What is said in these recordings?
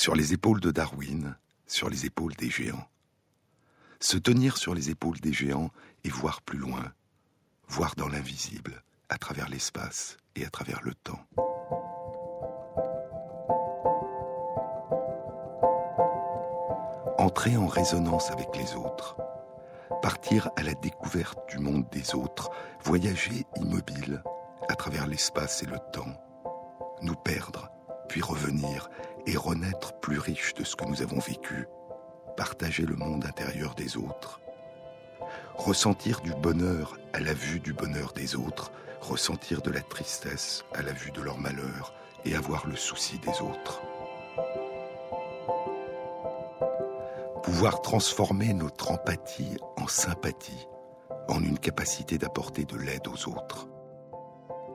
Sur les épaules de Darwin, sur les épaules des géants. Se tenir sur les épaules des géants et voir plus loin, voir dans l'invisible, à travers l'espace et à travers le temps. Entrer en résonance avec les autres, partir à la découverte du monde des autres, voyager immobile à travers l'espace et le temps, nous perdre, puis revenir et renaître plus riche de ce que nous avons vécu, partager le monde intérieur des autres, ressentir du bonheur à la vue du bonheur des autres, ressentir de la tristesse à la vue de leur malheur et avoir le souci des autres. Pouvoir transformer notre empathie en sympathie, en une capacité d'apporter de l'aide aux autres.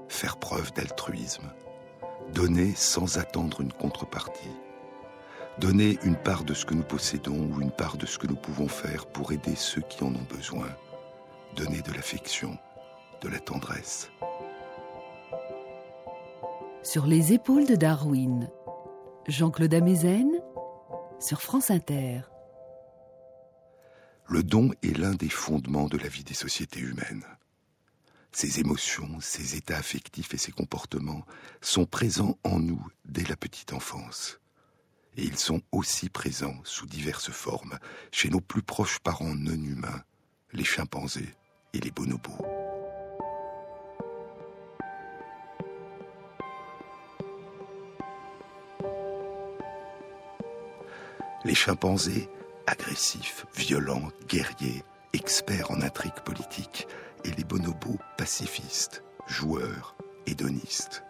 Faire preuve d'altruisme, donner sans attendre une contrepartie. Donner une part de ce que nous possédons ou une part de ce que nous pouvons faire pour aider ceux qui en ont besoin. Donner de l'affection, de la tendresse. Sur les épaules de Darwin, Jean-Claude Amezen sur France Inter. Le don est l'un des fondements de la vie des sociétés humaines. Ses émotions, ses états affectifs et ses comportements sont présents en nous dès la petite enfance. Et ils sont aussi présents sous diverses formes chez nos plus proches parents non humains, les chimpanzés et les bonobos. Les chimpanzés, agressifs, violents, guerriers, experts en intrigues politiques, et les bonobos pacifistes, joueurs, hédonistes.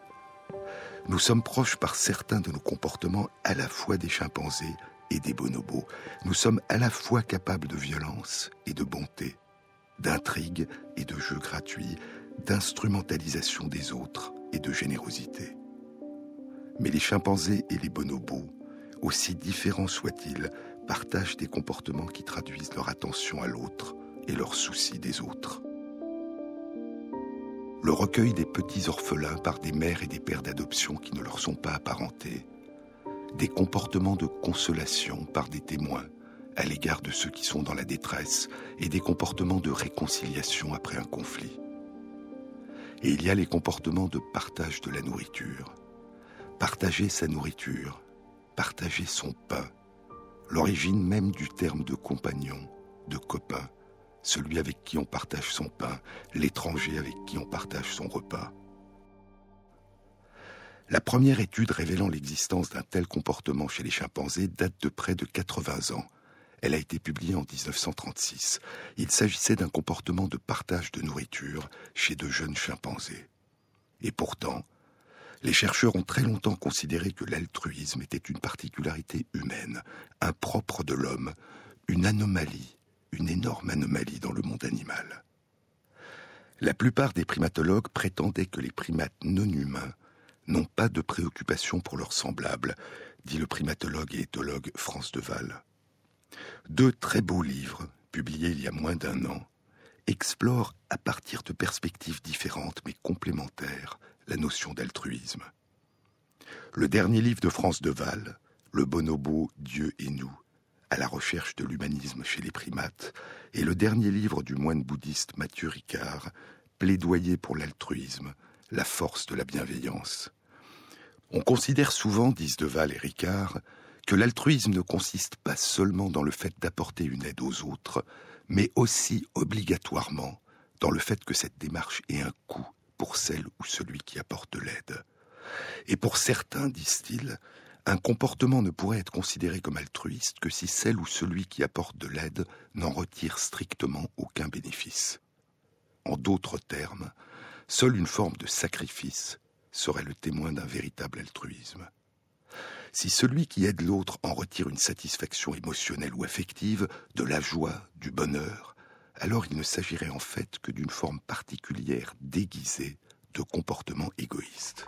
Nous sommes proches par certains de nos comportements à la fois des chimpanzés et des bonobos. Nous sommes à la fois capables de violence et de bonté, d'intrigue et de jeux gratuits, d'instrumentalisation des autres et de générosité. Mais les chimpanzés et les bonobos, aussi différents soient-ils, partagent des comportements qui traduisent leur attention à l'autre et leur souci des autres le recueil des petits orphelins par des mères et des pères d'adoption qui ne leur sont pas apparentés, des comportements de consolation par des témoins à l'égard de ceux qui sont dans la détresse et des comportements de réconciliation après un conflit. Et il y a les comportements de partage de la nourriture. Partager sa nourriture, partager son pain, l'origine même du terme de compagnon, de copain, celui avec qui on partage son pain, l'étranger avec qui on partage son repas. La première étude révélant l'existence d'un tel comportement chez les chimpanzés date de près de 80 ans. Elle a été publiée en 1936. Il s'agissait d'un comportement de partage de nourriture chez de jeunes chimpanzés. Et pourtant, les chercheurs ont très longtemps considéré que l'altruisme était une particularité humaine, impropre de l'homme, une anomalie une énorme anomalie dans le monde animal. La plupart des primatologues prétendaient que les primates non humains n'ont pas de préoccupation pour leurs semblables, dit le primatologue et éthologue France Deval. Deux très beaux livres, publiés il y a moins d'un an, explorent à partir de perspectives différentes mais complémentaires la notion d'altruisme. Le dernier livre de France Deval, Le bonobo, Dieu et nous, à la recherche de l'humanisme chez les primates, et le dernier livre du moine bouddhiste Mathieu Ricard, Plaidoyer pour l'altruisme, la force de la bienveillance. On considère souvent, disent Deval et Ricard, que l'altruisme ne consiste pas seulement dans le fait d'apporter une aide aux autres, mais aussi obligatoirement dans le fait que cette démarche ait un coût pour celle ou celui qui apporte l'aide. Et pour certains, disent-ils, un comportement ne pourrait être considéré comme altruiste que si celle ou celui qui apporte de l'aide n'en retire strictement aucun bénéfice. En d'autres termes, seule une forme de sacrifice serait le témoin d'un véritable altruisme. Si celui qui aide l'autre en retire une satisfaction émotionnelle ou affective, de la joie, du bonheur, alors il ne s'agirait en fait que d'une forme particulière déguisée de comportement égoïste.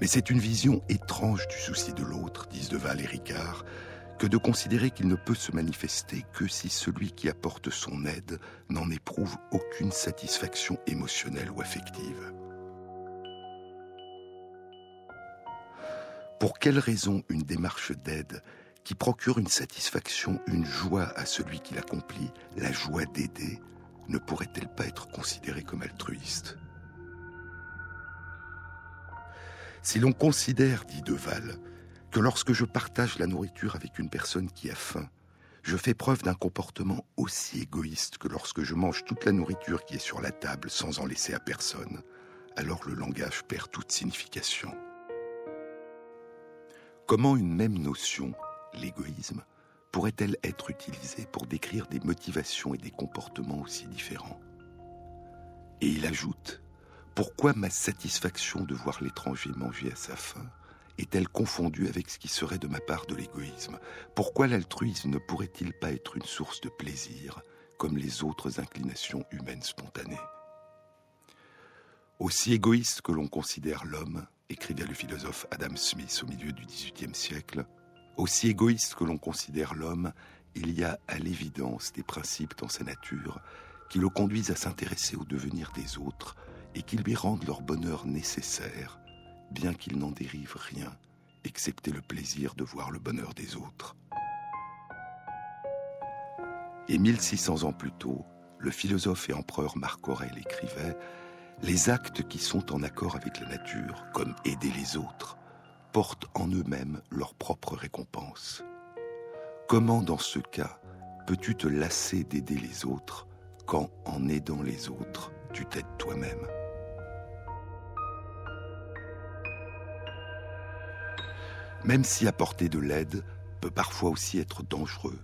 Mais c'est une vision étrange du souci de l'autre, disent Deval et Ricard, que de considérer qu'il ne peut se manifester que si celui qui apporte son aide n'en éprouve aucune satisfaction émotionnelle ou affective. Pour quelle raison une démarche d'aide qui procure une satisfaction, une joie à celui qui l'accomplit, la joie d'aider, ne pourrait-elle pas être considérée comme altruiste? Si l'on considère, dit Deval, que lorsque je partage la nourriture avec une personne qui a faim, je fais preuve d'un comportement aussi égoïste que lorsque je mange toute la nourriture qui est sur la table sans en laisser à personne, alors le langage perd toute signification. Comment une même notion, l'égoïsme, pourrait-elle être utilisée pour décrire des motivations et des comportements aussi différents? Et il ajoute, pourquoi ma satisfaction de voir l'étranger manger à sa faim est-elle confondue avec ce qui serait de ma part de l'égoïsme? Pourquoi l'altruisme ne pourrait-il pas être une source de plaisir, comme les autres inclinations humaines spontanées? Aussi égoïste que l'on considère l'homme, écrivait le philosophe Adam Smith au milieu du XVIIIe siècle, aussi égoïste que l'on considère l'homme, il y a à l'évidence des principes dans sa nature qui le conduisent à s'intéresser au devenir des autres et qui lui rendent leur bonheur nécessaire bien qu'il n'en dérive rien, excepté le plaisir de voir le bonheur des autres. Et 1600 ans plus tôt, le philosophe et empereur Marc Aurèle écrivait Les actes qui sont en accord avec la nature, comme aider les autres, portent en eux-mêmes leur propre récompense. Comment dans ce cas peux-tu te lasser d'aider les autres quand, en aidant les autres, tu t'aides toi-même? Même si apporter de l'aide peut parfois aussi être dangereux,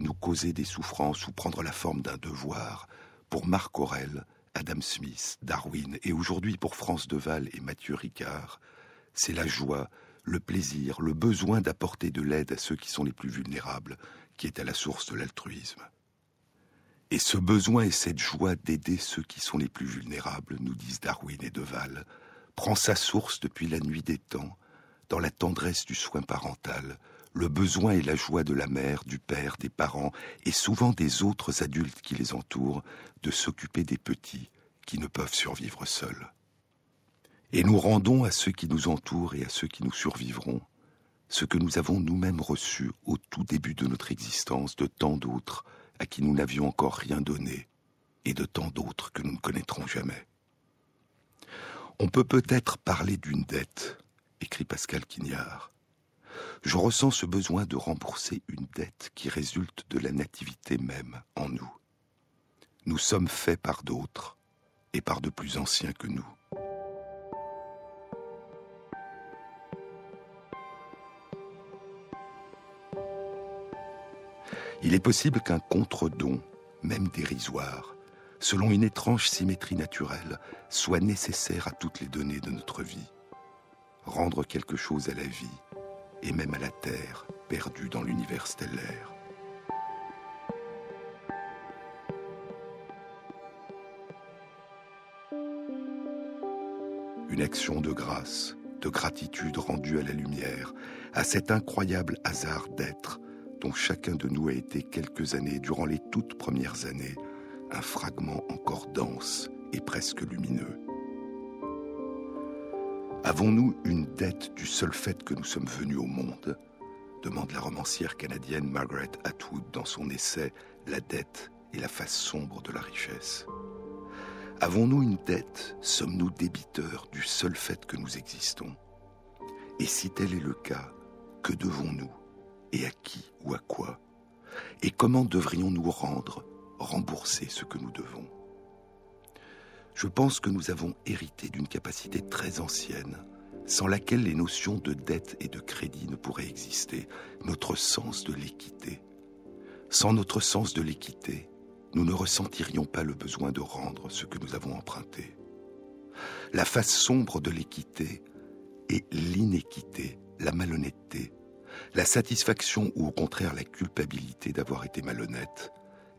nous causer des souffrances ou prendre la forme d'un devoir, pour Marc Aurel, Adam Smith, Darwin et aujourd'hui pour France Deval et Mathieu Ricard, c'est la joie, le plaisir, le besoin d'apporter de l'aide à ceux qui sont les plus vulnérables qui est à la source de l'altruisme. Et ce besoin et cette joie d'aider ceux qui sont les plus vulnérables, nous disent Darwin et Deval, prend sa source depuis la nuit des temps, dans la tendresse du soin parental, le besoin et la joie de la mère, du père, des parents et souvent des autres adultes qui les entourent de s'occuper des petits qui ne peuvent survivre seuls. Et nous rendons à ceux qui nous entourent et à ceux qui nous survivront ce que nous avons nous-mêmes reçu au tout début de notre existence de tant d'autres à qui nous n'avions encore rien donné et de tant d'autres que nous ne connaîtrons jamais. On peut peut-être parler d'une dette, écrit Pascal Quignard. Je ressens ce besoin de rembourser une dette qui résulte de la nativité même en nous. Nous sommes faits par d'autres et par de plus anciens que nous. Il est possible qu'un contre-don, même dérisoire, selon une étrange symétrie naturelle, soit nécessaire à toutes les données de notre vie rendre quelque chose à la vie et même à la Terre perdue dans l'univers stellaire. Une action de grâce, de gratitude rendue à la lumière, à cet incroyable hasard d'être dont chacun de nous a été quelques années, durant les toutes premières années, un fragment encore dense et presque lumineux. Avons-nous une dette du seul fait que nous sommes venus au monde demande la romancière canadienne Margaret Atwood dans son essai La dette et la face sombre de la richesse. Avons-nous une dette? Sommes-nous débiteurs du seul fait que nous existons? Et si tel est le cas, que devons-nous? Et à qui ou à quoi? Et comment devrions-nous rendre, rembourser ce que nous devons? Je pense que nous avons hérité d'une capacité très ancienne, sans laquelle les notions de dette et de crédit ne pourraient exister, notre sens de l'équité. Sans notre sens de l'équité, nous ne ressentirions pas le besoin de rendre ce que nous avons emprunté. La face sombre de l'équité est l'inéquité, la malhonnêteté, la satisfaction ou au contraire la culpabilité d'avoir été malhonnête,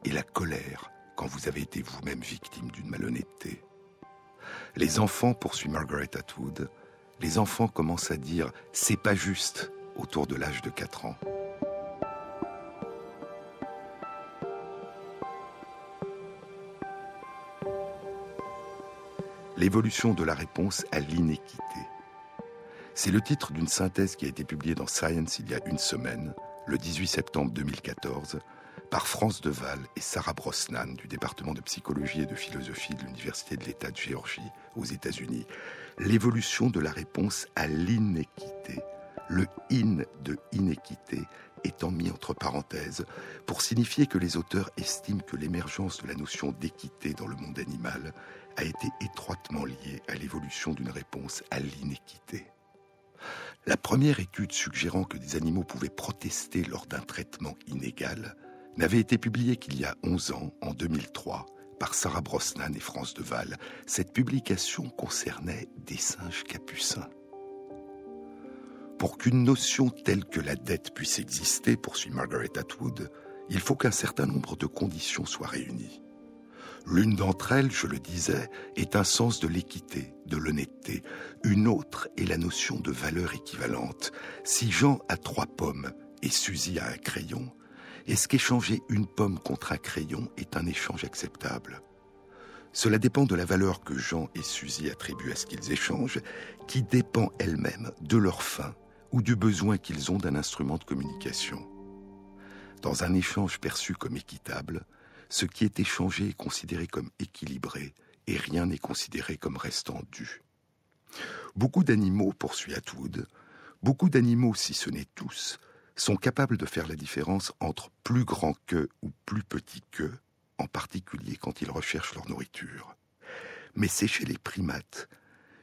et la colère quand vous avez été vous-même victime d'une malhonnêteté. Les enfants, poursuit Margaret Atwood, les enfants commencent à dire c'est pas juste autour de l'âge de 4 ans. L'évolution de la réponse à l'inéquité. C'est le titre d'une synthèse qui a été publiée dans Science il y a une semaine, le 18 septembre 2014, par France Deval et Sarah Brosnan du département de psychologie et de philosophie de l'Université de l'État de Géorgie aux États-Unis. L'évolution de la réponse à l'inéquité. Le in de inéquité étant mis entre parenthèses pour signifier que les auteurs estiment que l'émergence de la notion d'équité dans le monde animal a été étroitement liée à l'évolution d'une réponse à l'inéquité. La première étude suggérant que des animaux pouvaient protester lors d'un traitement inégal n'avait été publiée qu'il y a 11 ans, en 2003, par Sarah Brosnan et France Deval. Cette publication concernait des singes capucins. Pour qu'une notion telle que la dette puisse exister, poursuit Margaret Atwood, il faut qu'un certain nombre de conditions soient réunies. L'une d'entre elles, je le disais, est un sens de l'équité, de l'honnêteté. Une autre est la notion de valeur équivalente. Si Jean a trois pommes et Suzy a un crayon, est-ce qu'échanger une pomme contre un crayon est un échange acceptable? Cela dépend de la valeur que Jean et Suzy attribuent à ce qu'ils échangent, qui dépend elle-même de leur fin ou du besoin qu'ils ont d'un instrument de communication. Dans un échange perçu comme équitable, ce qui est échangé est considéré comme équilibré et rien n'est considéré comme restant dû. Beaucoup d'animaux, poursuit Atwood, beaucoup d'animaux, si ce n'est tous, sont capables de faire la différence entre plus grand que ou plus petit que, en particulier quand ils recherchent leur nourriture. Mais c'est chez les primates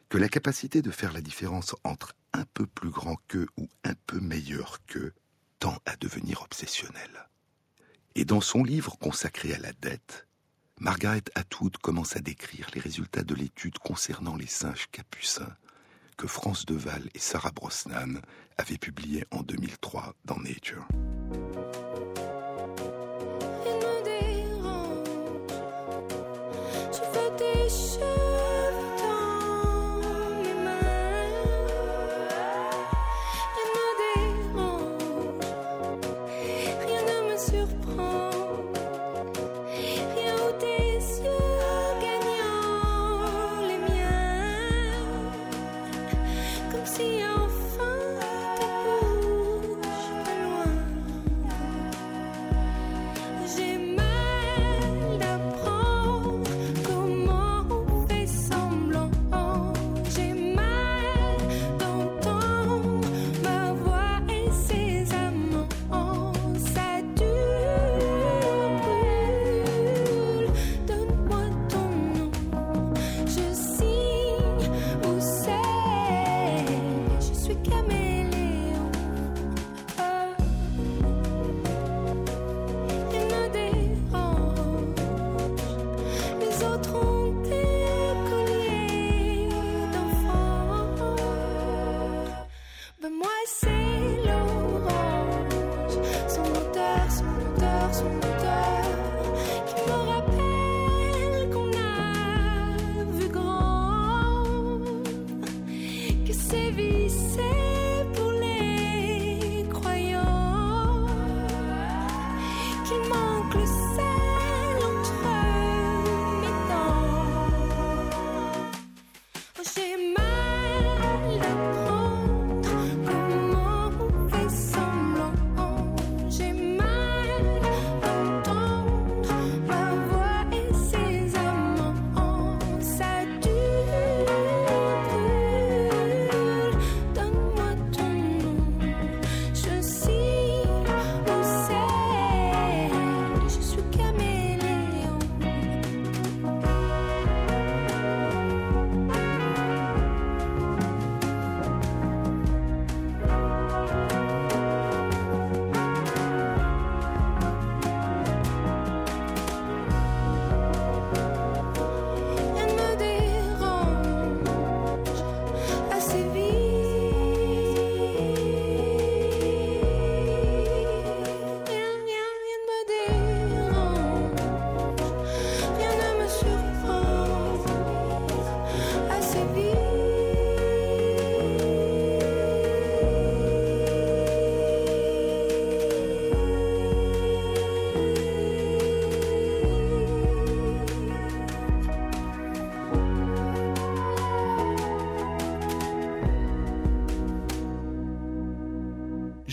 que la capacité de faire la différence entre un peu plus grand que ou un peu meilleur que tend à devenir obsessionnelle. Et dans son livre consacré à la dette, Margaret Atwood commence à décrire les résultats de l'étude concernant les singes capucins que France Deval et Sarah Brosnan avaient publié en 2003 dans Nature.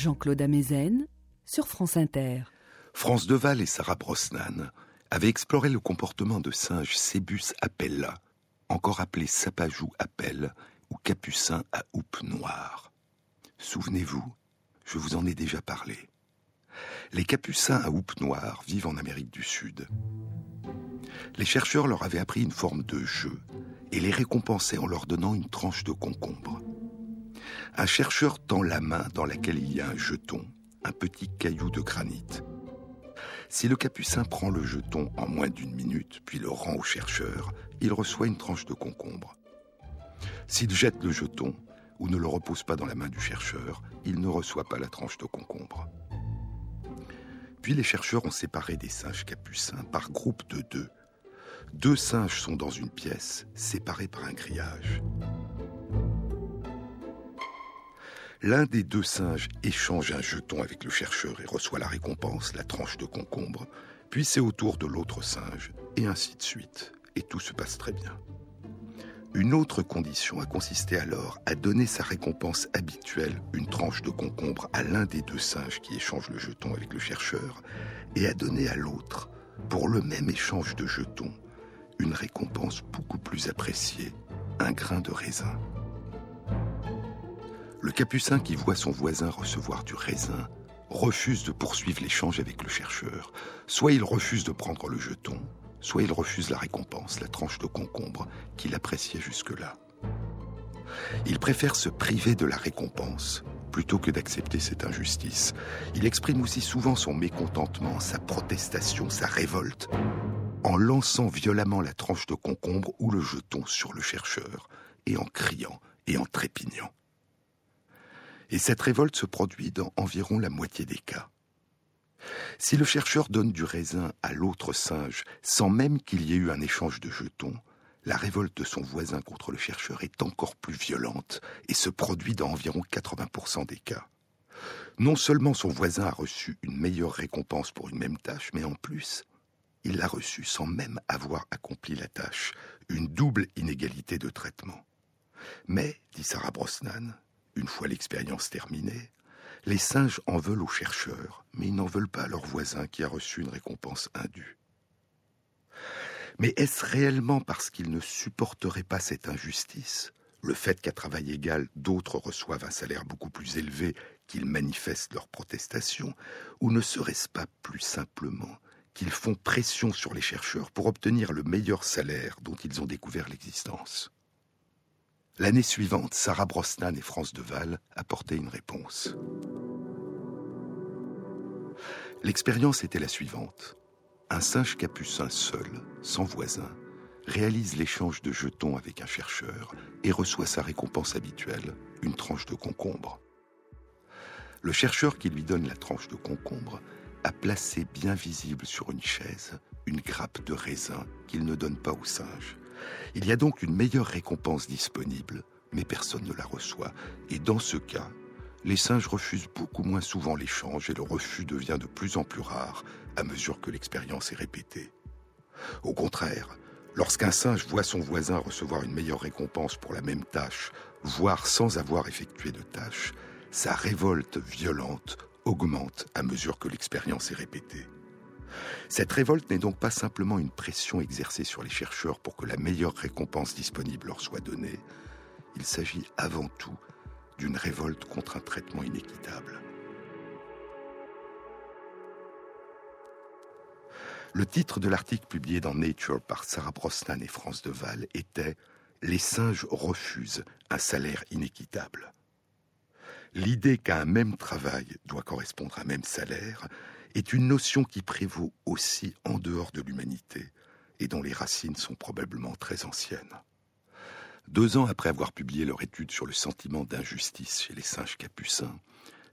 Jean-Claude Amezen sur France Inter. France Deval et Sarah Brosnan avaient exploré le comportement de singe Cébus apella, encore appelé sapajou appel ou capucin à houppe noire. Souvenez-vous, je vous en ai déjà parlé. Les capucins à houppe noire vivent en Amérique du Sud. Les chercheurs leur avaient appris une forme de jeu et les récompensaient en leur donnant une tranche de concombre. Un chercheur tend la main dans laquelle il y a un jeton, un petit caillou de granit. Si le capucin prend le jeton en moins d'une minute, puis le rend au chercheur, il reçoit une tranche de concombre. S'il jette le jeton ou ne le repose pas dans la main du chercheur, il ne reçoit pas la tranche de concombre. Puis les chercheurs ont séparé des singes capucins par groupe de deux. Deux singes sont dans une pièce, séparés par un grillage. L'un des deux singes échange un jeton avec le chercheur et reçoit la récompense, la tranche de concombre, puis c'est au tour de l'autre singe, et ainsi de suite. Et tout se passe très bien. Une autre condition a consisté alors à donner sa récompense habituelle, une tranche de concombre, à l'un des deux singes qui échange le jeton avec le chercheur, et à donner à l'autre, pour le même échange de jetons, une récompense beaucoup plus appréciée, un grain de raisin. Le capucin qui voit son voisin recevoir du raisin refuse de poursuivre l'échange avec le chercheur. Soit il refuse de prendre le jeton, soit il refuse la récompense, la tranche de concombre qu'il appréciait jusque-là. Il préfère se priver de la récompense plutôt que d'accepter cette injustice. Il exprime aussi souvent son mécontentement, sa protestation, sa révolte, en lançant violemment la tranche de concombre ou le jeton sur le chercheur, et en criant et en trépignant. Et cette révolte se produit dans environ la moitié des cas. Si le chercheur donne du raisin à l'autre singe sans même qu'il y ait eu un échange de jetons, la révolte de son voisin contre le chercheur est encore plus violente et se produit dans environ 80% des cas. Non seulement son voisin a reçu une meilleure récompense pour une même tâche, mais en plus, il l'a reçue sans même avoir accompli la tâche, une double inégalité de traitement. Mais, dit Sarah Brosnan, une fois l'expérience terminée, les singes en veulent aux chercheurs, mais ils n'en veulent pas à leur voisin qui a reçu une récompense indue. Mais est-ce réellement parce qu'ils ne supporteraient pas cette injustice, le fait qu'à travail égal, d'autres reçoivent un salaire beaucoup plus élevé, qu'ils manifestent leur protestation, ou ne serait-ce pas plus simplement qu'ils font pression sur les chercheurs pour obtenir le meilleur salaire dont ils ont découvert l'existence? L'année suivante, Sarah Brosnan et France Deval apportaient une réponse. L'expérience était la suivante. Un singe capucin seul, sans voisin, réalise l'échange de jetons avec un chercheur et reçoit sa récompense habituelle, une tranche de concombre. Le chercheur qui lui donne la tranche de concombre a placé bien visible sur une chaise une grappe de raisin qu'il ne donne pas au singe. Il y a donc une meilleure récompense disponible, mais personne ne la reçoit. Et dans ce cas, les singes refusent beaucoup moins souvent l'échange et le refus devient de plus en plus rare à mesure que l'expérience est répétée. Au contraire, lorsqu'un singe voit son voisin recevoir une meilleure récompense pour la même tâche, voire sans avoir effectué de tâche, sa révolte violente augmente à mesure que l'expérience est répétée. Cette révolte n'est donc pas simplement une pression exercée sur les chercheurs pour que la meilleure récompense disponible leur soit donnée, il s'agit avant tout d'une révolte contre un traitement inéquitable. Le titre de l'article publié dans Nature par Sarah Brosnan et France Deval était Les singes refusent un salaire inéquitable. L'idée qu'un même travail doit correspondre à un même salaire est une notion qui prévaut aussi en dehors de l'humanité et dont les racines sont probablement très anciennes. Deux ans après avoir publié leur étude sur le sentiment d'injustice chez les singes capucins,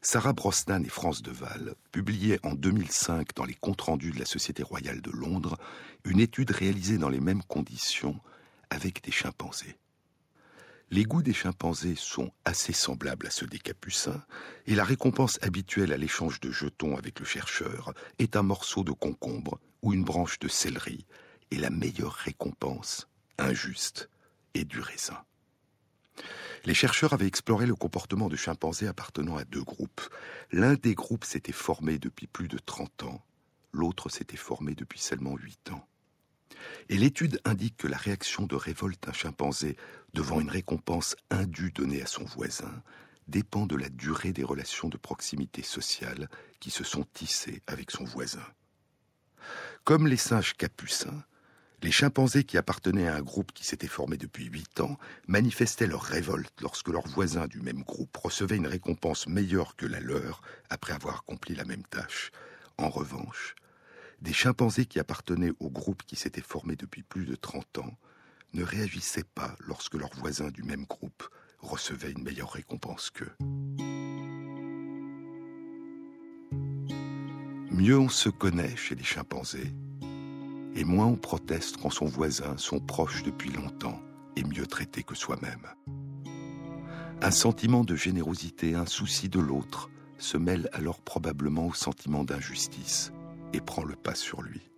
Sarah Brosnan et France Deval publiaient en 2005 dans les comptes rendus de la Société royale de Londres une étude réalisée dans les mêmes conditions avec des chimpanzés. Les goûts des chimpanzés sont assez semblables à ceux des capucins, et la récompense habituelle à l'échange de jetons avec le chercheur est un morceau de concombre ou une branche de céleri, et la meilleure récompense, injuste, est du raisin. Les chercheurs avaient exploré le comportement de chimpanzés appartenant à deux groupes. L'un des groupes s'était formé depuis plus de 30 ans, l'autre s'était formé depuis seulement 8 ans. Et l'étude indique que la réaction de révolte d'un chimpanzé devant une récompense indue donnée à son voisin dépend de la durée des relations de proximité sociale qui se sont tissées avec son voisin. Comme les singes capucins, les chimpanzés qui appartenaient à un groupe qui s'était formé depuis huit ans manifestaient leur révolte lorsque leurs voisins du même groupe recevaient une récompense meilleure que la leur après avoir accompli la même tâche. En revanche, des chimpanzés qui appartenaient au groupe qui s'était formé depuis plus de 30 ans ne réagissaient pas lorsque leurs voisins du même groupe recevaient une meilleure récompense qu'eux. Mieux on se connaît chez les chimpanzés, et moins on proteste quand son voisin, son proche depuis longtemps, est mieux traité que soi-même. Un sentiment de générosité, un souci de l'autre, se mêle alors probablement au sentiment d'injustice et prend le pas sur lui.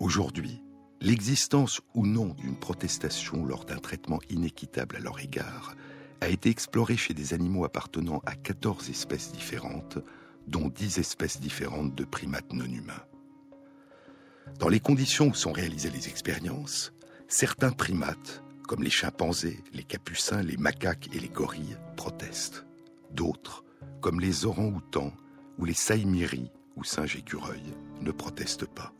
Aujourd'hui, l'existence ou non d'une protestation lors d'un traitement inéquitable à leur égard a été explorée chez des animaux appartenant à 14 espèces différentes, dont 10 espèces différentes de primates non humains. Dans les conditions où sont réalisées les expériences, certains primates, comme les chimpanzés, les capucins, les macaques et les gorilles, protestent. D'autres, comme les orang-outans ou les saïmiris ou singes écureuils, ne protestent pas.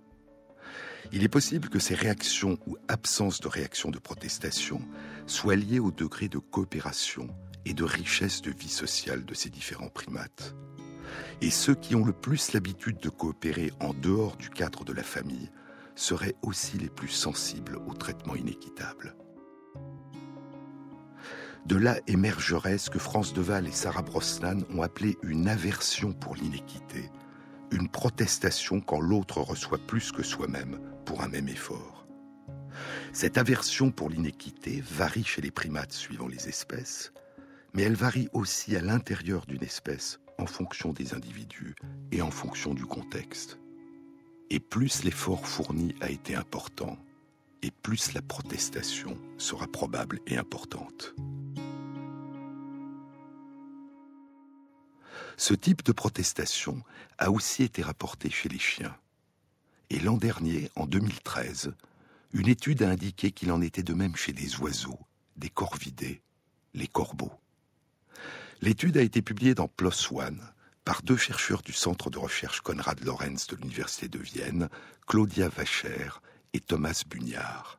Il est possible que ces réactions ou absence de réaction de protestation soient liées au degré de coopération et de richesse de vie sociale de ces différents primates. Et ceux qui ont le plus l'habitude de coopérer en dehors du cadre de la famille seraient aussi les plus sensibles au traitement inéquitable. De là émergerait ce que France Deval et Sarah Brosnan ont appelé une aversion pour l'inéquité, une protestation quand l'autre reçoit plus que soi-même pour un même effort. Cette aversion pour l'inéquité varie chez les primates suivant les espèces, mais elle varie aussi à l'intérieur d'une espèce en fonction des individus et en fonction du contexte. Et plus l'effort fourni a été important, et plus la protestation sera probable et importante. Ce type de protestation a aussi été rapporté chez les chiens. Et l'an dernier, en 2013, une étude a indiqué qu'il en était de même chez des oiseaux, des corvidés, les corbeaux. L'étude a été publiée dans PLOS ONE par deux chercheurs du centre de recherche Konrad Lorenz de l'Université de Vienne, Claudia Vacher et Thomas Bugnard.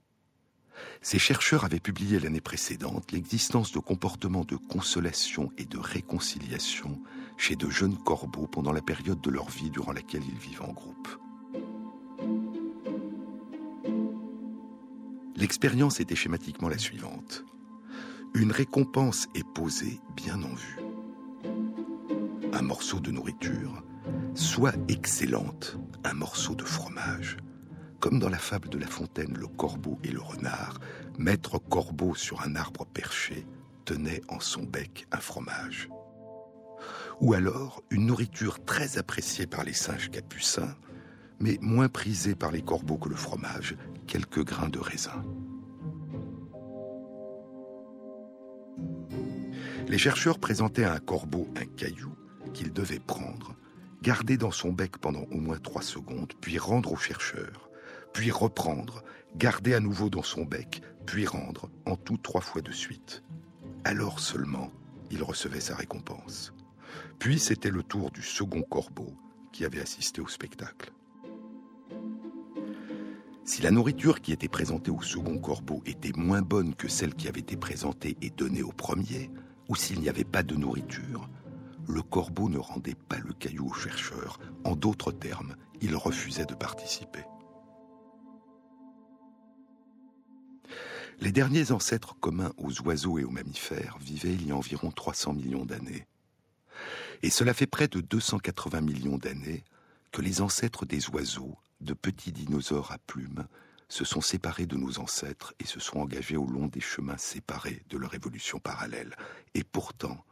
Ces chercheurs avaient publié l'année précédente l'existence de comportements de consolation et de réconciliation chez de jeunes corbeaux pendant la période de leur vie durant laquelle ils vivent en groupe. L'expérience était schématiquement la suivante une récompense est posée bien en vue. Un morceau de nourriture, soit excellente, un morceau de fromage. Comme dans la fable de La Fontaine, le corbeau et le renard, maître corbeau sur un arbre perché tenait en son bec un fromage. Ou alors une nourriture très appréciée par les singes capucins, mais moins prisée par les corbeaux que le fromage, quelques grains de raisin. Les chercheurs présentaient à un corbeau un caillou qu'il devait prendre, garder dans son bec pendant au moins trois secondes, puis rendre au chercheur, puis reprendre, garder à nouveau dans son bec, puis rendre, en tout trois fois de suite. Alors seulement, il recevait sa récompense. Puis c'était le tour du second corbeau qui avait assisté au spectacle. Si la nourriture qui était présentée au second corbeau était moins bonne que celle qui avait été présentée et donnée au premier, ou s'il n'y avait pas de nourriture, le corbeau ne rendait pas le caillou au chercheur. En d'autres termes, il refusait de participer. Les derniers ancêtres communs aux oiseaux et aux mammifères vivaient il y a environ 300 millions d'années. Et cela fait près de 280 millions d'années que les ancêtres des oiseaux, de petits dinosaures à plumes, se sont séparés de nos ancêtres et se sont engagés au long des chemins séparés de leur évolution parallèle. Et pourtant,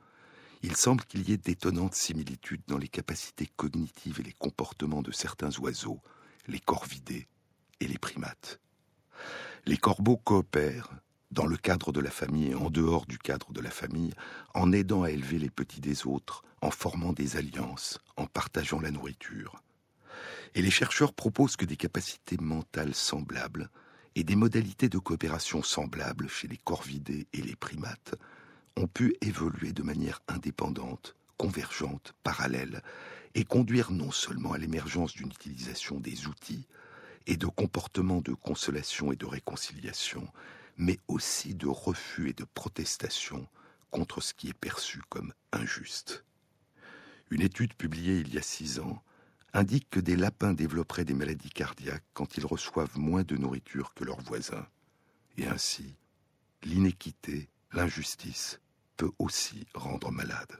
il semble qu'il y ait d'étonnantes similitudes dans les capacités cognitives et les comportements de certains oiseaux, les corvidés et les primates. Les corbeaux coopèrent, dans le cadre de la famille et en dehors du cadre de la famille, en aidant à élever les petits des autres, en formant des alliances, en partageant la nourriture. Et les chercheurs proposent que des capacités mentales semblables et des modalités de coopération semblables chez les corvidés et les primates ont pu évoluer de manière indépendante, convergente, parallèle, et conduire non seulement à l'émergence d'une utilisation des outils et de comportements de consolation et de réconciliation, mais aussi de refus et de protestation contre ce qui est perçu comme injuste. Une étude publiée il y a six ans indique que des lapins développeraient des maladies cardiaques quand ils reçoivent moins de nourriture que leurs voisins. Et ainsi, l'inéquité, l'injustice peut aussi rendre malade.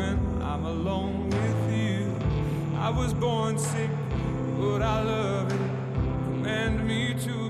when I'm alone with you. I was born sick, but I love it. Command me to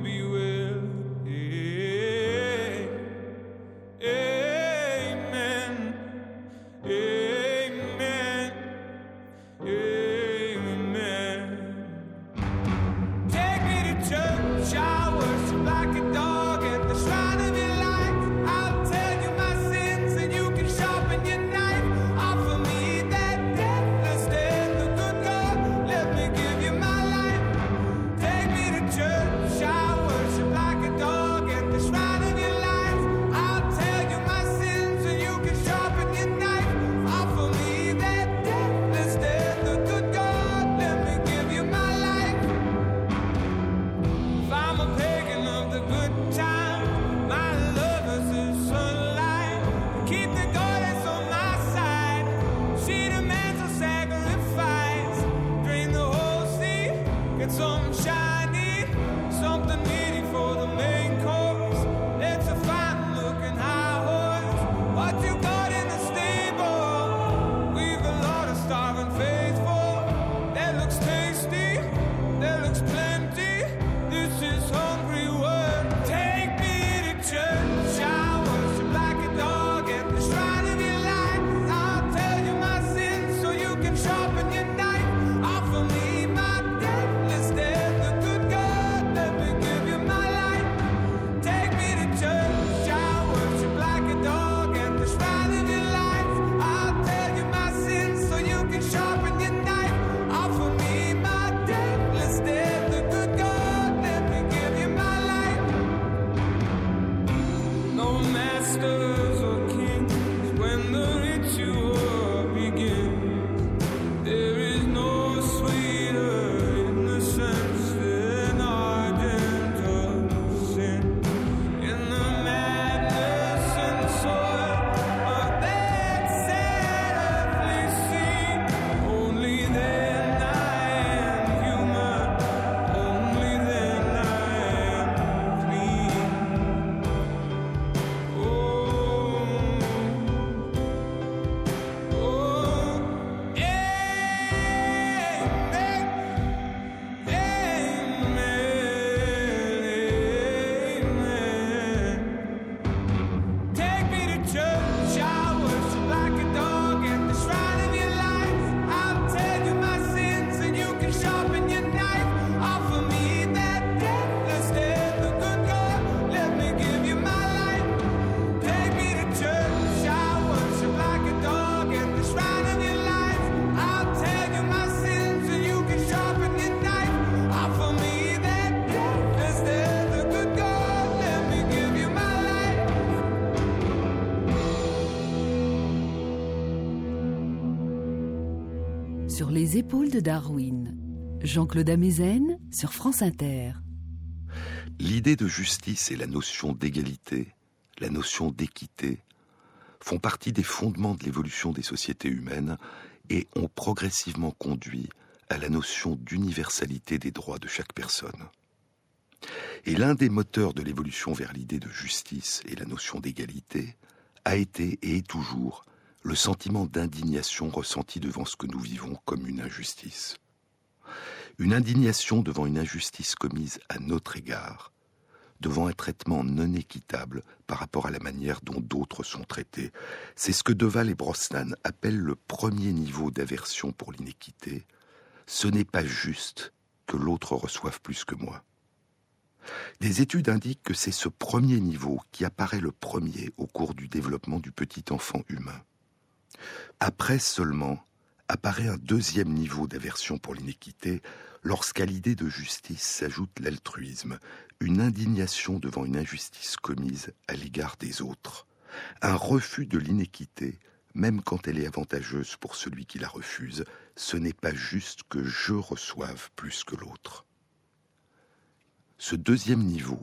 les épaules de Darwin. Jean-Claude Amezen sur France Inter. L'idée de justice et la notion d'égalité, la notion d'équité, font partie des fondements de l'évolution des sociétés humaines et ont progressivement conduit à la notion d'universalité des droits de chaque personne. Et l'un des moteurs de l'évolution vers l'idée de justice et la notion d'égalité a été et est toujours le sentiment d'indignation ressenti devant ce que nous vivons comme une injustice. Une indignation devant une injustice commise à notre égard, devant un traitement non équitable par rapport à la manière dont d'autres sont traités. C'est ce que Deval et Brosnan appellent le premier niveau d'aversion pour l'inéquité. Ce n'est pas juste que l'autre reçoive plus que moi. Des études indiquent que c'est ce premier niveau qui apparaît le premier au cours du développement du petit enfant humain. Après seulement apparaît un deuxième niveau d'aversion pour l'inéquité lorsqu'à l'idée de justice s'ajoute l'altruisme, une indignation devant une injustice commise à l'égard des autres, un refus de l'inéquité, même quand elle est avantageuse pour celui qui la refuse, ce n'est pas juste que je reçoive plus que l'autre. Ce deuxième niveau,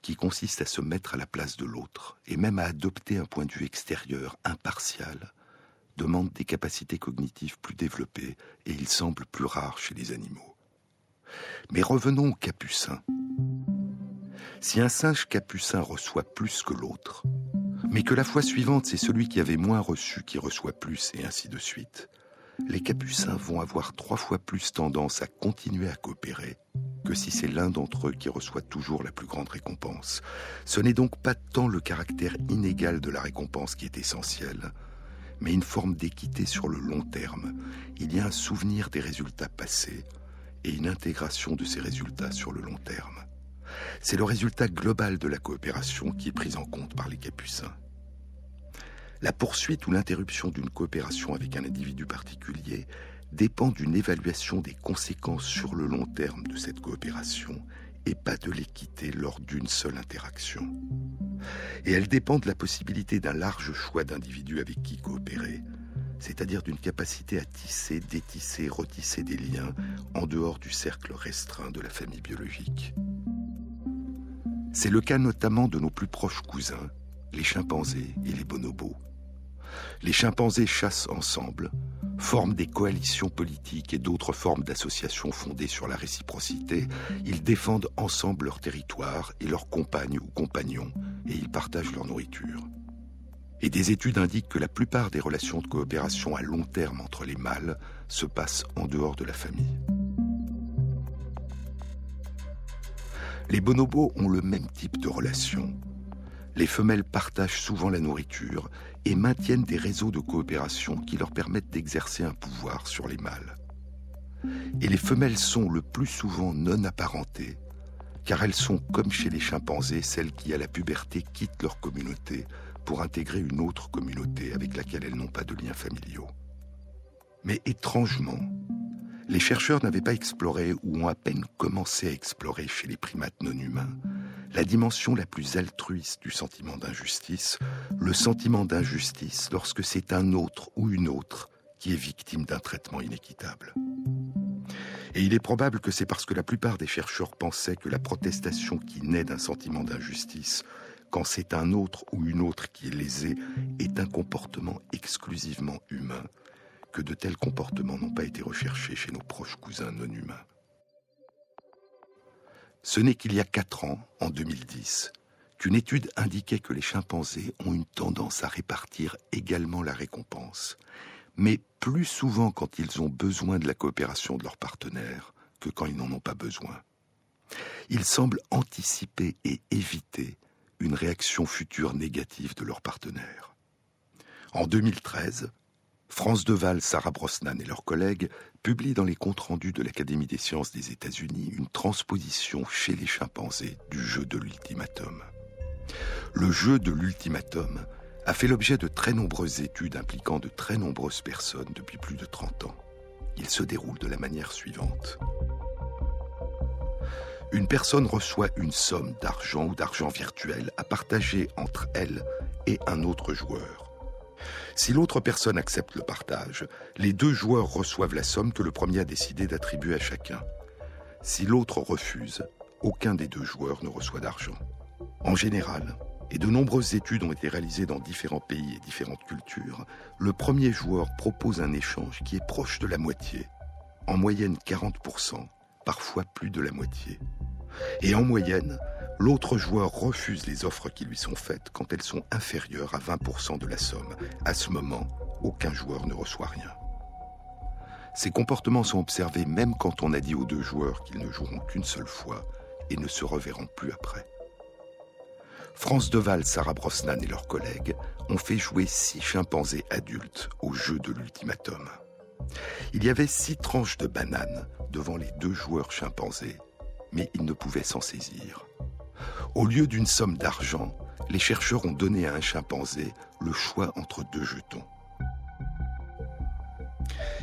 qui consiste à se mettre à la place de l'autre, et même à adopter un point de vue extérieur, impartial, demande des capacités cognitives plus développées, et il semble plus rare chez les animaux. Mais revenons aux capucins. Si un singe capucin reçoit plus que l'autre, mais que la fois suivante c'est celui qui avait moins reçu qui reçoit plus, et ainsi de suite, les capucins vont avoir trois fois plus tendance à continuer à coopérer que si c'est l'un d'entre eux qui reçoit toujours la plus grande récompense. Ce n'est donc pas tant le caractère inégal de la récompense qui est essentiel, mais une forme d'équité sur le long terme. Il y a un souvenir des résultats passés et une intégration de ces résultats sur le long terme. C'est le résultat global de la coopération qui est pris en compte par les capucins. La poursuite ou l'interruption d'une coopération avec un individu particulier dépend d'une évaluation des conséquences sur le long terme de cette coopération et pas de l'équité lors d'une seule interaction. Et elle dépend de la possibilité d'un large choix d'individus avec qui coopérer, c'est-à-dire d'une capacité à tisser, détisser, retisser des liens en dehors du cercle restreint de la famille biologique. C'est le cas notamment de nos plus proches cousins, les chimpanzés et les bonobos. Les chimpanzés chassent ensemble, forment des coalitions politiques et d'autres formes d'associations fondées sur la réciprocité. Ils défendent ensemble leur territoire et leurs compagnes ou compagnons, et ils partagent leur nourriture. Et des études indiquent que la plupart des relations de coopération à long terme entre les mâles se passent en dehors de la famille. Les bonobos ont le même type de relation. Les femelles partagent souvent la nourriture et maintiennent des réseaux de coopération qui leur permettent d'exercer un pouvoir sur les mâles. Et les femelles sont le plus souvent non apparentées, car elles sont, comme chez les chimpanzés, celles qui, à la puberté, quittent leur communauté pour intégrer une autre communauté avec laquelle elles n'ont pas de liens familiaux. Mais étrangement, les chercheurs n'avaient pas exploré ou ont à peine commencé à explorer chez les primates non humains la dimension la plus altruiste du sentiment d'injustice, le sentiment d'injustice lorsque c'est un autre ou une autre qui est victime d'un traitement inéquitable. Et il est probable que c'est parce que la plupart des chercheurs pensaient que la protestation qui naît d'un sentiment d'injustice, quand c'est un autre ou une autre qui est lésé, est un comportement exclusivement humain, que de tels comportements n'ont pas été recherchés chez nos proches cousins non humains. Ce n'est qu'il y a quatre ans, en 2010, qu'une étude indiquait que les chimpanzés ont une tendance à répartir également la récompense, mais plus souvent quand ils ont besoin de la coopération de leurs partenaires que quand ils n'en ont pas besoin. Ils semblent anticiper et éviter une réaction future négative de leurs partenaires. En 2013, France Deval, Sarah Brosnan et leurs collègues publient dans les comptes rendus de l'Académie des sciences des États-Unis une transposition chez les chimpanzés du jeu de l'ultimatum. Le jeu de l'ultimatum a fait l'objet de très nombreuses études impliquant de très nombreuses personnes depuis plus de 30 ans. Il se déroule de la manière suivante. Une personne reçoit une somme d'argent ou d'argent virtuel à partager entre elle et un autre joueur. Si l'autre personne accepte le partage, les deux joueurs reçoivent la somme que le premier a décidé d'attribuer à chacun. Si l'autre refuse, aucun des deux joueurs ne reçoit d'argent. En général, et de nombreuses études ont été réalisées dans différents pays et différentes cultures, le premier joueur propose un échange qui est proche de la moitié, en moyenne 40%, parfois plus de la moitié. Et en moyenne, l'autre joueur refuse les offres qui lui sont faites quand elles sont inférieures à 20% de la somme. À ce moment, aucun joueur ne reçoit rien. Ces comportements sont observés même quand on a dit aux deux joueurs qu'ils ne joueront qu'une seule fois et ne se reverront plus après. France Deval, Sarah Brosnan et leurs collègues ont fait jouer six chimpanzés adultes au jeu de l'ultimatum. Il y avait six tranches de bananes devant les deux joueurs chimpanzés, mais ils ne pouvaient s'en saisir. Au lieu d'une somme d'argent, les chercheurs ont donné à un chimpanzé le choix entre deux jetons.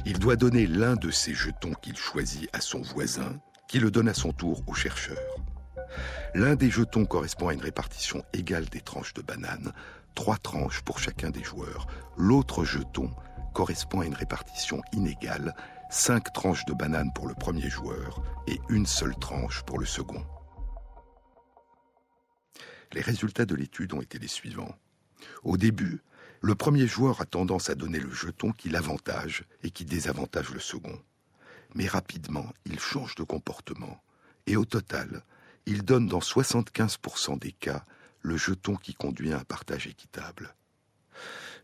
Il doit donner l'un de ces jetons qu'il choisit à son voisin, qui le donne à son tour au chercheur. L'un des jetons correspond à une répartition égale des tranches de bananes, trois tranches pour chacun des joueurs. L'autre jeton correspond à une répartition inégale, cinq tranches de bananes pour le premier joueur et une seule tranche pour le second. Les résultats de l'étude ont été les suivants. Au début, le premier joueur a tendance à donner le jeton qui l'avantage et qui désavantage le second. Mais rapidement, il change de comportement et au total, il donne dans 75% des cas le jeton qui conduit à un partage équitable.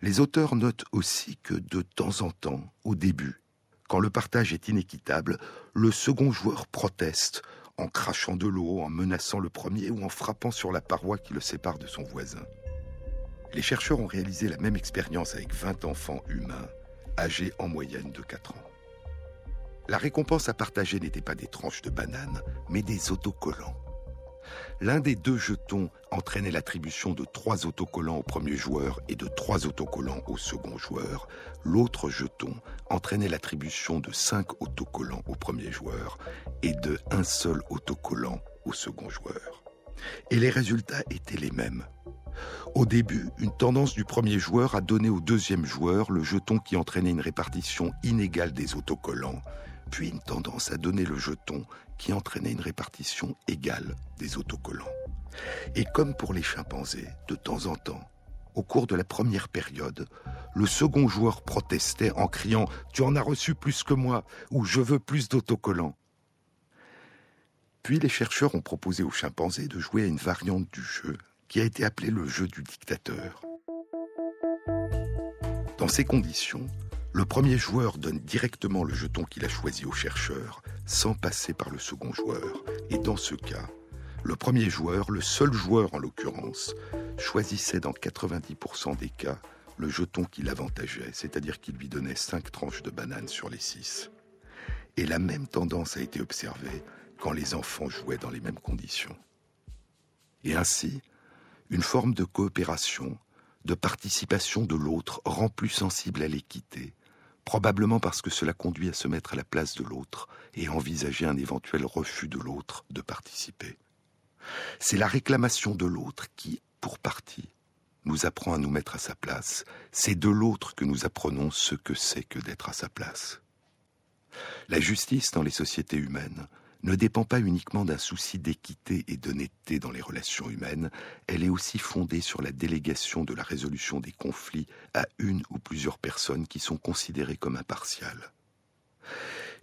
Les auteurs notent aussi que de temps en temps, au début, quand le partage est inéquitable, le second joueur proteste en crachant de l'eau, en menaçant le premier ou en frappant sur la paroi qui le sépare de son voisin. Les chercheurs ont réalisé la même expérience avec 20 enfants humains, âgés en moyenne de 4 ans. La récompense à partager n'était pas des tranches de bananes, mais des autocollants. L'un des deux jetons entraînait l'attribution de trois autocollants au premier joueur et de trois autocollants au second joueur. L'autre jeton entraînait l'attribution de cinq autocollants au premier joueur et de un seul autocollant au second joueur. Et les résultats étaient les mêmes. Au début, une tendance du premier joueur a donné au deuxième joueur le jeton qui entraînait une répartition inégale des autocollants, puis une tendance à donner le jeton qui entraînait une répartition égale des autocollants. Et comme pour les chimpanzés, de temps en temps, au cours de la première période, le second joueur protestait en criant ⁇ Tu en as reçu plus que moi !⁇ ou ⁇ Je veux plus d'autocollants !⁇ Puis les chercheurs ont proposé aux chimpanzés de jouer à une variante du jeu qui a été appelée le jeu du dictateur. Dans ces conditions, le premier joueur donne directement le jeton qu'il a choisi au chercheur, sans passer par le second joueur. Et dans ce cas, le premier joueur, le seul joueur en l'occurrence, choisissait dans 90% des cas le jeton qui l'avantageait, c'est-à-dire qu'il lui donnait 5 tranches de banane sur les 6. Et la même tendance a été observée quand les enfants jouaient dans les mêmes conditions. Et ainsi, une forme de coopération, de participation de l'autre rend plus sensible à l'équité, probablement parce que cela conduit à se mettre à la place de l'autre et à envisager un éventuel refus de l'autre de participer. C'est la réclamation de l'autre qui, pour partie, nous apprend à nous mettre à sa place. C'est de l'autre que nous apprenons ce que c'est que d'être à sa place. La justice dans les sociétés humaines ne dépend pas uniquement d'un souci d'équité et d'honnêteté dans les relations humaines, elle est aussi fondée sur la délégation de la résolution des conflits à une ou plusieurs personnes qui sont considérées comme impartiales.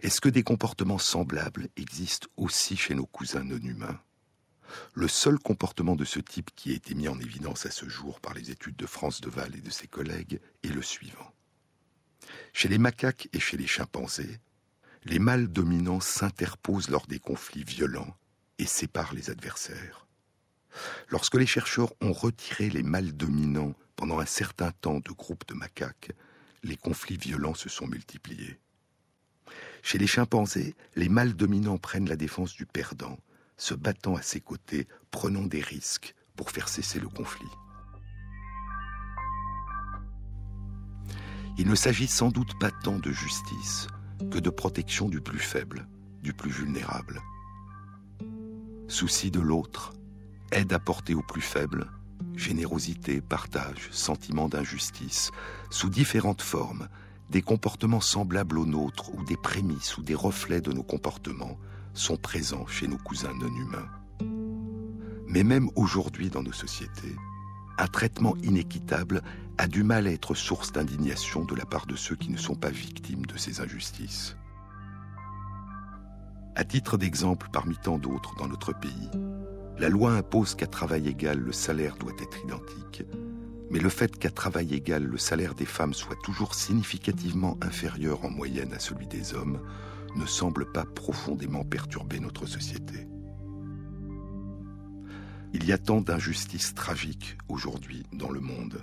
Est-ce que des comportements semblables existent aussi chez nos cousins non humains? Le seul comportement de ce type qui a été mis en évidence à ce jour par les études de France Deval et de ses collègues est le suivant. Chez les macaques et chez les chimpanzés, les mâles dominants s'interposent lors des conflits violents et séparent les adversaires. Lorsque les chercheurs ont retiré les mâles dominants pendant un certain temps de groupes de macaques, les conflits violents se sont multipliés. Chez les chimpanzés, les mâles dominants prennent la défense du perdant, se battant à ses côtés, prenant des risques pour faire cesser le conflit. Il ne s'agit sans doute pas tant de justice que de protection du plus faible, du plus vulnérable. Souci de l'autre, aide apportée au plus faible, générosité, partage, sentiment d'injustice, sous différentes formes, des comportements semblables aux nôtres ou des prémices ou des reflets de nos comportements sont présents chez nos cousins non humains. Mais même aujourd'hui dans nos sociétés, un traitement inéquitable a du mal à être source d'indignation de la part de ceux qui ne sont pas victimes de ces injustices. À titre d'exemple, parmi tant d'autres dans notre pays, la loi impose qu'à travail égal, le salaire doit être identique. Mais le fait qu'à travail égal, le salaire des femmes soit toujours significativement inférieur en moyenne à celui des hommes ne semble pas profondément perturber notre société. Il y a tant d'injustices tragiques aujourd'hui dans le monde.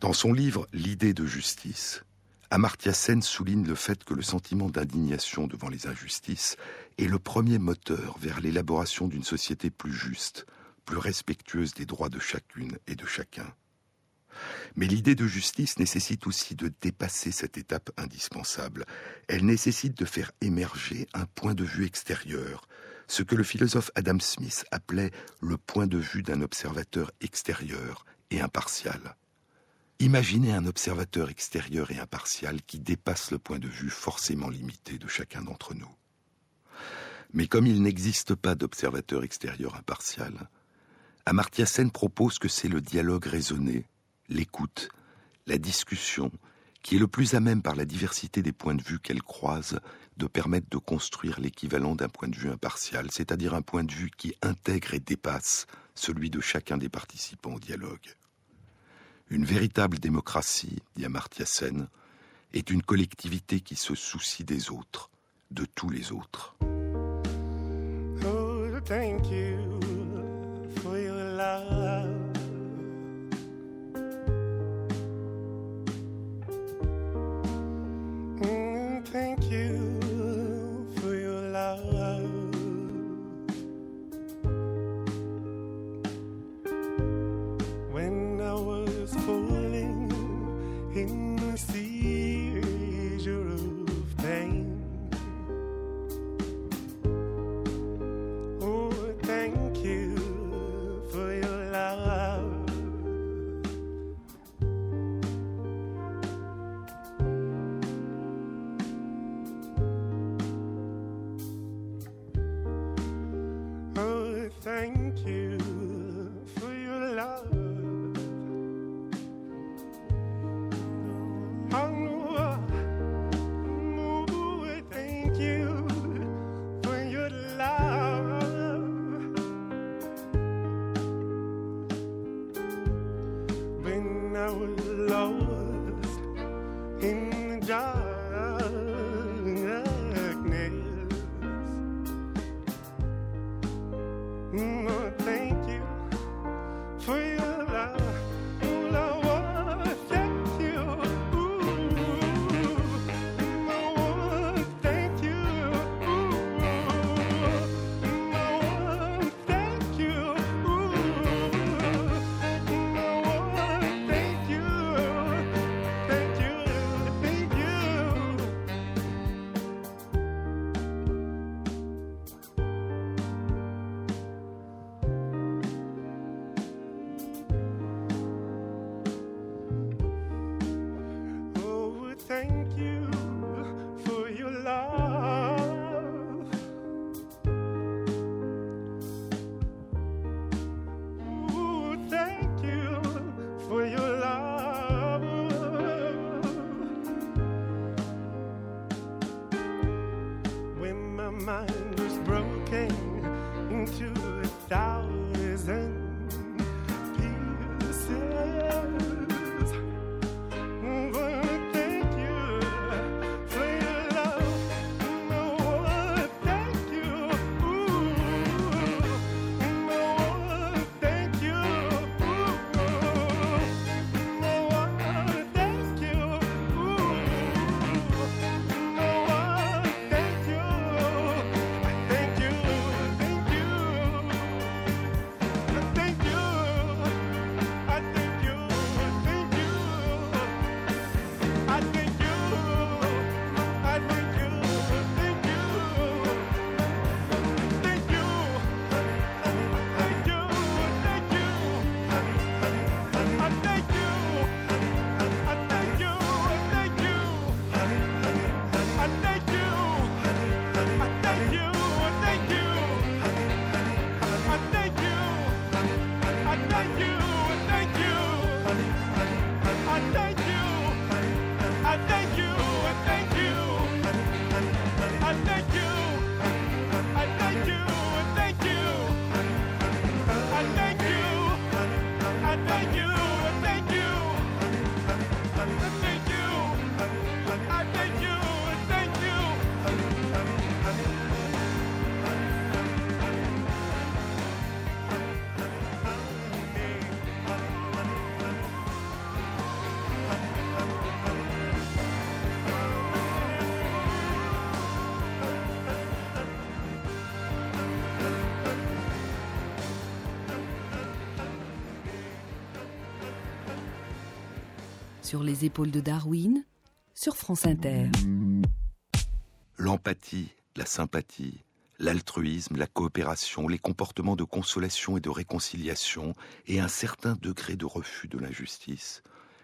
Dans son livre L'idée de justice, Amartya Sen souligne le fait que le sentiment d'indignation devant les injustices est le premier moteur vers l'élaboration d'une société plus juste, plus respectueuse des droits de chacune et de chacun. Mais l'idée de justice nécessite aussi de dépasser cette étape indispensable. Elle nécessite de faire émerger un point de vue extérieur, ce que le philosophe Adam Smith appelait le point de vue d'un observateur extérieur et impartial. Imaginez un observateur extérieur et impartial qui dépasse le point de vue forcément limité de chacun d'entre nous. Mais comme il n'existe pas d'observateur extérieur impartial, Amartya Sen propose que c'est le dialogue raisonné, l'écoute, la discussion, qui est le plus à même par la diversité des points de vue qu'elle croise de permettre de construire l'équivalent d'un point de vue impartial, c'est-à-dire un point de vue qui intègre et dépasse celui de chacun des participants au dialogue. Une véritable démocratie, dit Amartya Sen, est une collectivité qui se soucie des autres, de tous les autres. Oh, thank you Sur les épaules de Darwin, sur France Inter. L'empathie, la sympathie, l'altruisme, la coopération, les comportements de consolation et de réconciliation et un certain degré de refus de l'injustice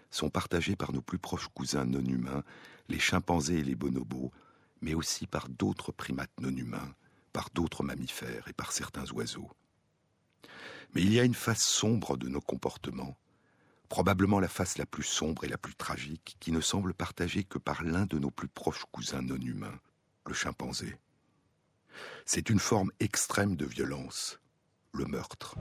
sont partagés par nos plus proches cousins non humains, les chimpanzés et les bonobos, mais aussi par d'autres primates non humains, par d'autres mammifères et par certains oiseaux. Mais il y a une face sombre de nos comportements, probablement la face la plus sombre et la plus tragique, qui ne semble partagée que par l'un de nos plus proches cousins non humains, le chimpanzé. C'est une forme extrême de violence, le meurtre.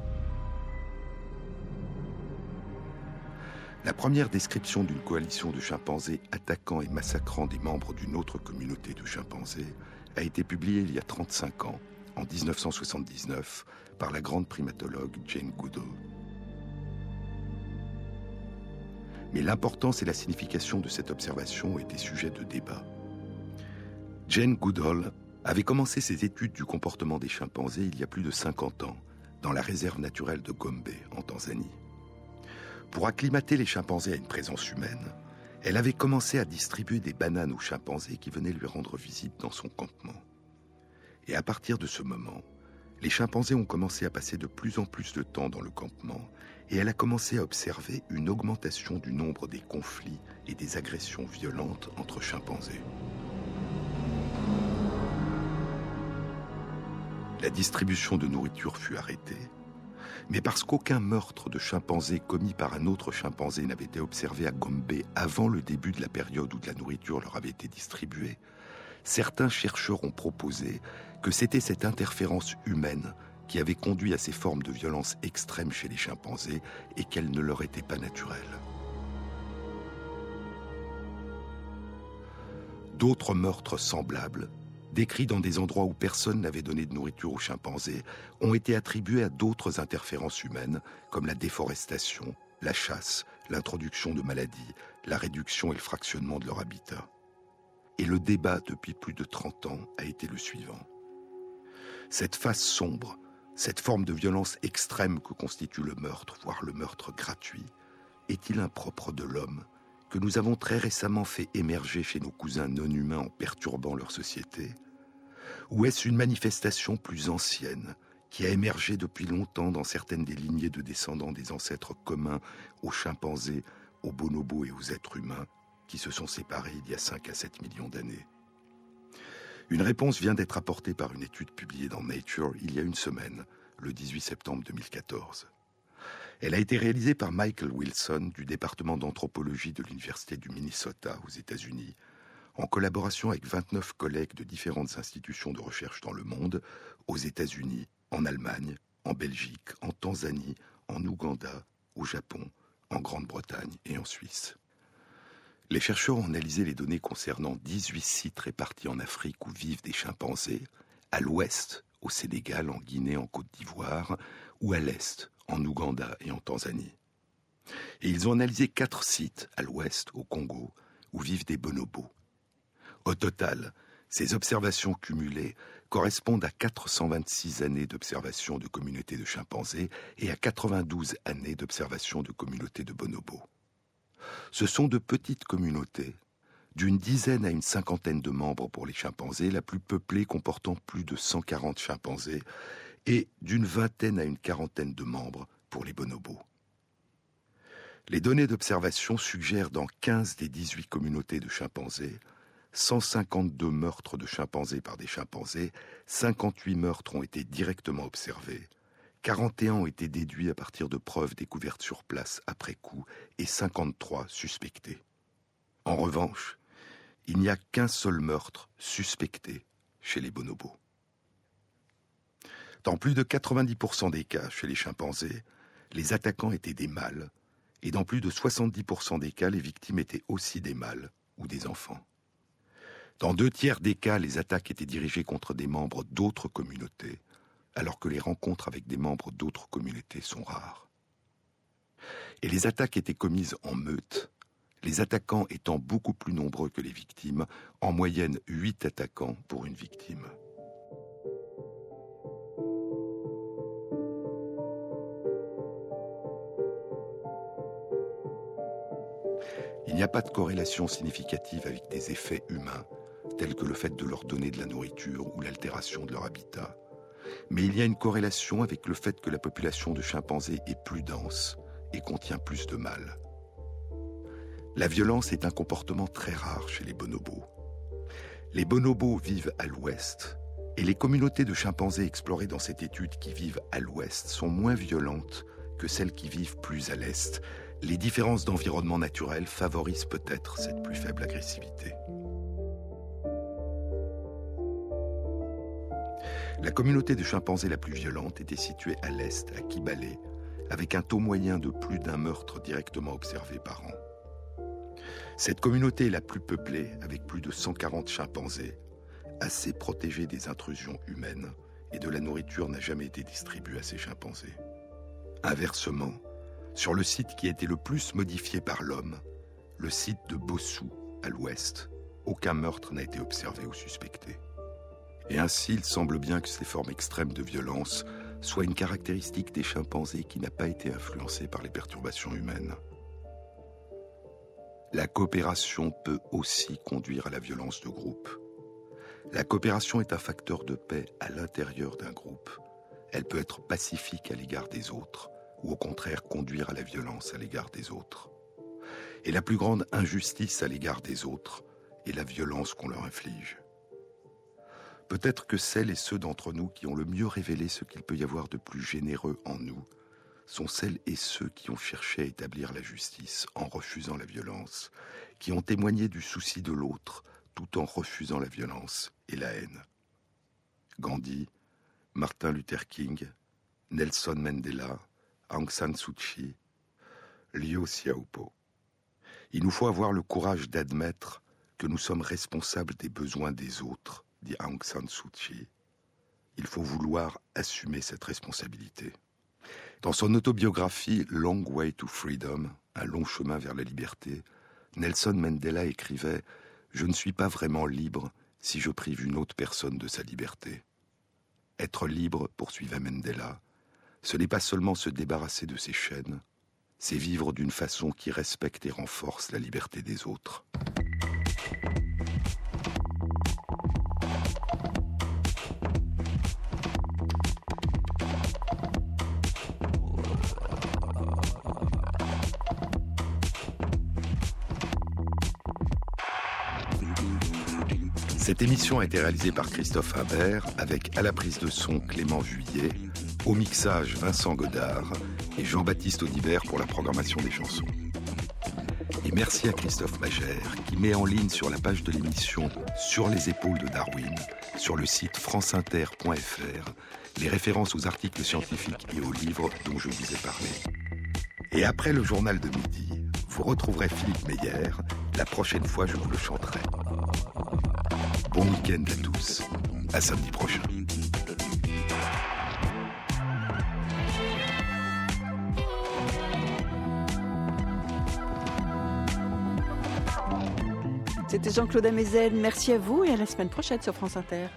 La première description d'une coalition de chimpanzés attaquant et massacrant des membres d'une autre communauté de chimpanzés a été publiée il y a 35 ans, en 1979, par la grande primatologue Jane Goodall. Mais l'importance et la signification de cette observation étaient sujet de débat. Jane Goodall avait commencé ses études du comportement des chimpanzés il y a plus de 50 ans, dans la réserve naturelle de Gombe, en Tanzanie. Pour acclimater les chimpanzés à une présence humaine, elle avait commencé à distribuer des bananes aux chimpanzés qui venaient lui rendre visite dans son campement. Et à partir de ce moment, les chimpanzés ont commencé à passer de plus en plus de temps dans le campement et elle a commencé à observer une augmentation du nombre des conflits et des agressions violentes entre chimpanzés. La distribution de nourriture fut arrêtée, mais parce qu'aucun meurtre de chimpanzé commis par un autre chimpanzé n'avait été observé à Gombe avant le début de la période où la nourriture leur avait été distribuée, certains chercheurs ont proposé que c'était cette interférence humaine qui avait conduit à ces formes de violence extrêmes chez les chimpanzés et qu'elles ne leur étaient pas naturelles. D'autres meurtres semblables, décrits dans des endroits où personne n'avait donné de nourriture aux chimpanzés, ont été attribués à d'autres interférences humaines, comme la déforestation, la chasse, l'introduction de maladies, la réduction et le fractionnement de leur habitat. Et le débat depuis plus de 30 ans a été le suivant. Cette face sombre, cette forme de violence extrême que constitue le meurtre, voire le meurtre gratuit, est-il impropre de l'homme que nous avons très récemment fait émerger chez nos cousins non humains en perturbant leur société? Ou est-ce une manifestation plus ancienne qui a émergé depuis longtemps dans certaines des lignées de descendants des ancêtres communs aux chimpanzés, aux bonobos et aux êtres humains qui se sont séparés il y a 5 à 7 millions d'années? Une réponse vient d'être apportée par une étude publiée dans Nature il y a une semaine, le 18 septembre 2014. Elle a été réalisée par Michael Wilson du département d'anthropologie de l'Université du Minnesota aux États-Unis, en collaboration avec 29 collègues de différentes institutions de recherche dans le monde, aux États-Unis, en Allemagne, en Belgique, en Tanzanie, en Ouganda, au Japon, en Grande-Bretagne et en Suisse. Les chercheurs ont analysé les données concernant 18 sites répartis en Afrique où vivent des chimpanzés, à l'ouest, au Sénégal, en Guinée, en Côte d'Ivoire, ou à l'est, en Ouganda et en Tanzanie. Et ils ont analysé quatre sites à l'ouest, au Congo, où vivent des bonobos. Au total, ces observations cumulées correspondent à 426 années d'observation de communautés de chimpanzés et à 92 années d'observation de communautés de bonobos. Ce sont de petites communautés, d'une dizaine à une cinquantaine de membres pour les chimpanzés, la plus peuplée comportant plus de 140 chimpanzés, et d'une vingtaine à une quarantaine de membres pour les bonobos. Les données d'observation suggèrent dans 15 des 18 communautés de chimpanzés 152 meurtres de chimpanzés par des chimpanzés, 58 meurtres ont été directement observés, 41 ont été déduits à partir de preuves découvertes sur place après coup et 53 suspectés. En revanche, il n'y a qu'un seul meurtre suspecté chez les bonobos. Dans plus de 90% des cas chez les chimpanzés, les attaquants étaient des mâles, et dans plus de 70% des cas, les victimes étaient aussi des mâles ou des enfants. Dans deux tiers des cas, les attaques étaient dirigées contre des membres d'autres communautés, alors que les rencontres avec des membres d'autres communautés sont rares. Et les attaques étaient commises en meute, les attaquants étant beaucoup plus nombreux que les victimes, en moyenne 8 attaquants pour une victime. Il n'y a pas de corrélation significative avec des effets humains, tels que le fait de leur donner de la nourriture ou l'altération de leur habitat. Mais il y a une corrélation avec le fait que la population de chimpanzés est plus dense et contient plus de mâles. La violence est un comportement très rare chez les bonobos. Les bonobos vivent à l'ouest et les communautés de chimpanzés explorées dans cette étude qui vivent à l'ouest sont moins violentes que celles qui vivent plus à l'est. Les différences d'environnement naturel favorisent peut-être cette plus faible agressivité. La communauté de chimpanzés la plus violente était située à l'est, à Kibale, avec un taux moyen de plus d'un meurtre directement observé par an. Cette communauté est la plus peuplée, avec plus de 140 chimpanzés, assez protégés des intrusions humaines, et de la nourriture n'a jamais été distribuée à ces chimpanzés. Inversement, sur le site qui a été le plus modifié par l'homme, le site de Bossou, à l'ouest, aucun meurtre n'a été observé ou suspecté. Et ainsi, il semble bien que ces formes extrêmes de violence soient une caractéristique des chimpanzés qui n'a pas été influencée par les perturbations humaines. La coopération peut aussi conduire à la violence de groupe. La coopération est un facteur de paix à l'intérieur d'un groupe. Elle peut être pacifique à l'égard des autres, ou au contraire conduire à la violence à l'égard des autres. Et la plus grande injustice à l'égard des autres est la violence qu'on leur inflige. Peut-être que celles et ceux d'entre nous qui ont le mieux révélé ce qu'il peut y avoir de plus généreux en nous sont celles et ceux qui ont cherché à établir la justice en refusant la violence, qui ont témoigné du souci de l'autre tout en refusant la violence et la haine. Gandhi, Martin Luther King, Nelson Mandela, Aung San Suu Kyi, Liu Xiaopo. Il nous faut avoir le courage d'admettre que nous sommes responsables des besoins des autres, dit Aung San Suu Kyi. Il faut vouloir assumer cette responsabilité. Dans son autobiographie Long Way to Freedom, un long chemin vers la liberté, Nelson Mandela écrivait Je ne suis pas vraiment libre si je prive une autre personne de sa liberté. Être libre, poursuivait Mandela, ce n'est pas seulement se débarrasser de ses chaînes, c'est vivre d'une façon qui respecte et renforce la liberté des autres. Cette émission a été réalisée par Christophe Imbert avec à la prise de son Clément Juillet, au mixage Vincent Godard et Jean-Baptiste Audibert pour la programmation des chansons. Et merci à Christophe Magère qui met en ligne sur la page de l'émission Sur les épaules de Darwin, sur le site franceinter.fr, les références aux articles scientifiques et aux livres dont je vous ai parlé. Et après le journal de midi, vous retrouverez Philippe Meyer. La prochaine fois, je vous le chanterai. Bon week-end à tous. À samedi prochain. C'était Jean-Claude Amezen. Merci à vous et à la semaine prochaine sur France Inter.